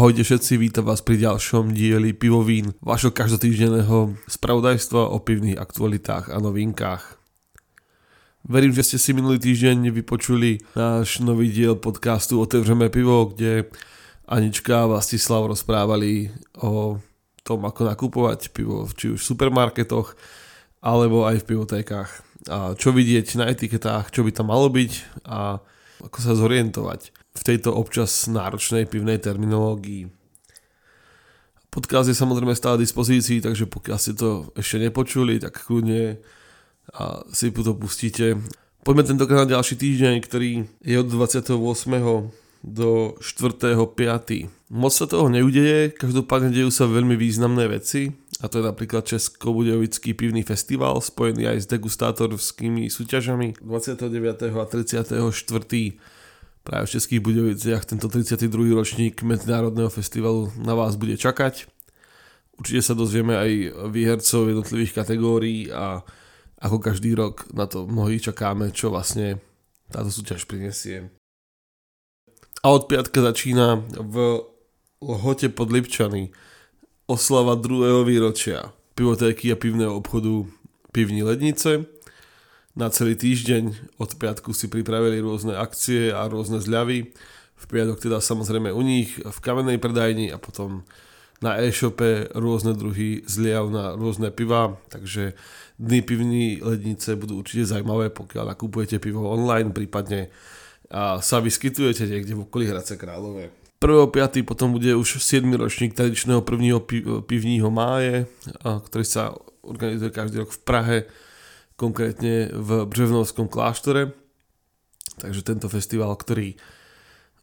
Ahojte všetci, vítam vás pri ďalšom dieli Pivovín, vašho každotýždenného spravodajstva o pivných aktualitách a novinkách. Verím, že ste si minulý týždeň vypočuli náš nový diel podcastu Otevřeme pivo, kde Anička a Vlastislav rozprávali o tom, ako nakupovať pivo, či už v supermarketoch, alebo aj v pivotékách. A čo vidieť na etiketách, čo by tam malo byť a ako sa zorientovať v tejto občas náročnej pivnej terminológii. Podcast je samozrejme stále v dispozícii, takže pokiaľ ste to ešte nepočuli, tak kľudne a si to pustíte. Poďme tentokrát na ďalší týždeň, ktorý je od 28. do 4.5. Moc sa toho neudeje, každopádne dejú sa veľmi významné veci a to je napríklad Česko-Budejovický pivný festival spojený aj s degustátorskými súťažami 29. a 34 práve v Českých Budoviciach tento 32. ročník Medzinárodného festivalu na vás bude čakať. Určite sa dozvieme aj výhercov jednotlivých kategórií a ako každý rok na to mnohí čakáme, čo vlastne táto súťaž prinesie. A od piatka začína v Lhote pod Lipčany oslava druhého výročia pivotéky a pivného obchodu Pivní lednice na celý týždeň. Od piatku si pripravili rôzne akcie a rôzne zľavy. V piatok teda samozrejme u nich v kamennej predajni a potom na e-shope rôzne druhy zliav na rôzne piva, takže dny pivní lednice budú určite zaujímavé, pokiaľ nakupujete pivo online, prípadne a sa vyskytujete niekde v okolí Hradce Králové. 1.5. potom bude už 7. ročník tradičného prvního pivního máje, ktorý sa organizuje každý rok v Prahe konkrétne v Břevnovskom kláštore. Takže tento festival, ktorý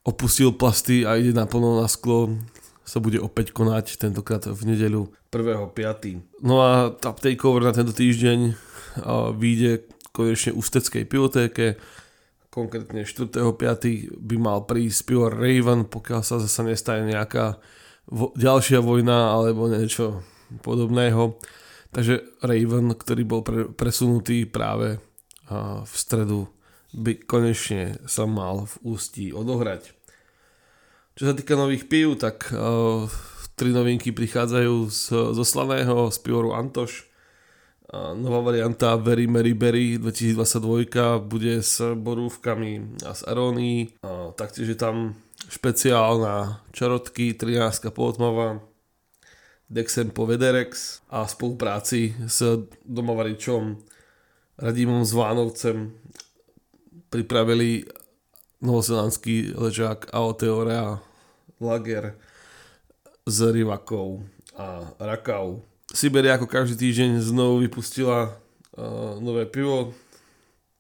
opustil plasty a ide naplno na sklo, sa bude opäť konať tentokrát v nedeľu 1.5. No a top takeover na tento týždeň vyjde konečne Ústeckej pivotéke, konkrétne 4.5. by mal prísť pivo Raven, pokiaľ sa zase nestane nejaká vo- ďalšia vojna alebo niečo podobného. Takže Raven, ktorý bol pre, presunutý práve v stredu, by konečne sa mal v ústí odohrať. Čo sa týka nových pív, tak uh, tri novinky prichádzajú z, zo slaného, z pivoru Antoš. Uh, nová varianta Very Mary Berry 2022 bude s borúvkami a s arónií. Taktiež je tam špeciálna čarotky, 13 polotmava, Dexem Vederex a spolupráci s domovaričom Radimom Zvánovcem pripravili novozelandský ležák Aoteorea Lager s Rivakou a Rakau. Siberia ako každý týždeň znovu vypustila uh, nové pivo.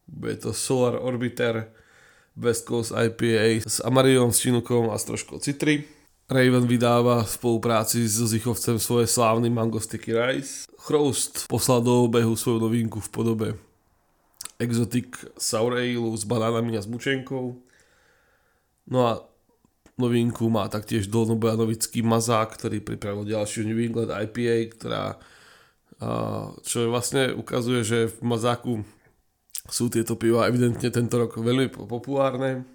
Bude to Solar Orbiter West Coast IPA s Amariom, s Činukom a s troškou citry. Raven vydáva v spolupráci so Zichovcem svoje slávny Mango Sticky Rice. Chrost poslal do obehu svoju novinku v podobe Exotic Sour Ale s banánami a s bučenkou. No a novinku má taktiež dolnobojanovický mazák, ktorý pripravil ďalšiu New England IPA, ktorá čo vlastne ukazuje, že v mazáku sú tieto piva evidentne tento rok veľmi populárne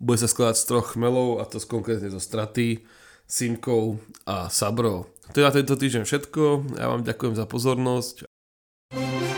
bude sa skladať z troch chmelov a to konkrétne zo straty, Simkov a Sabrov. To je na tento týždeň všetko. Ja vám ďakujem za pozornosť. thank you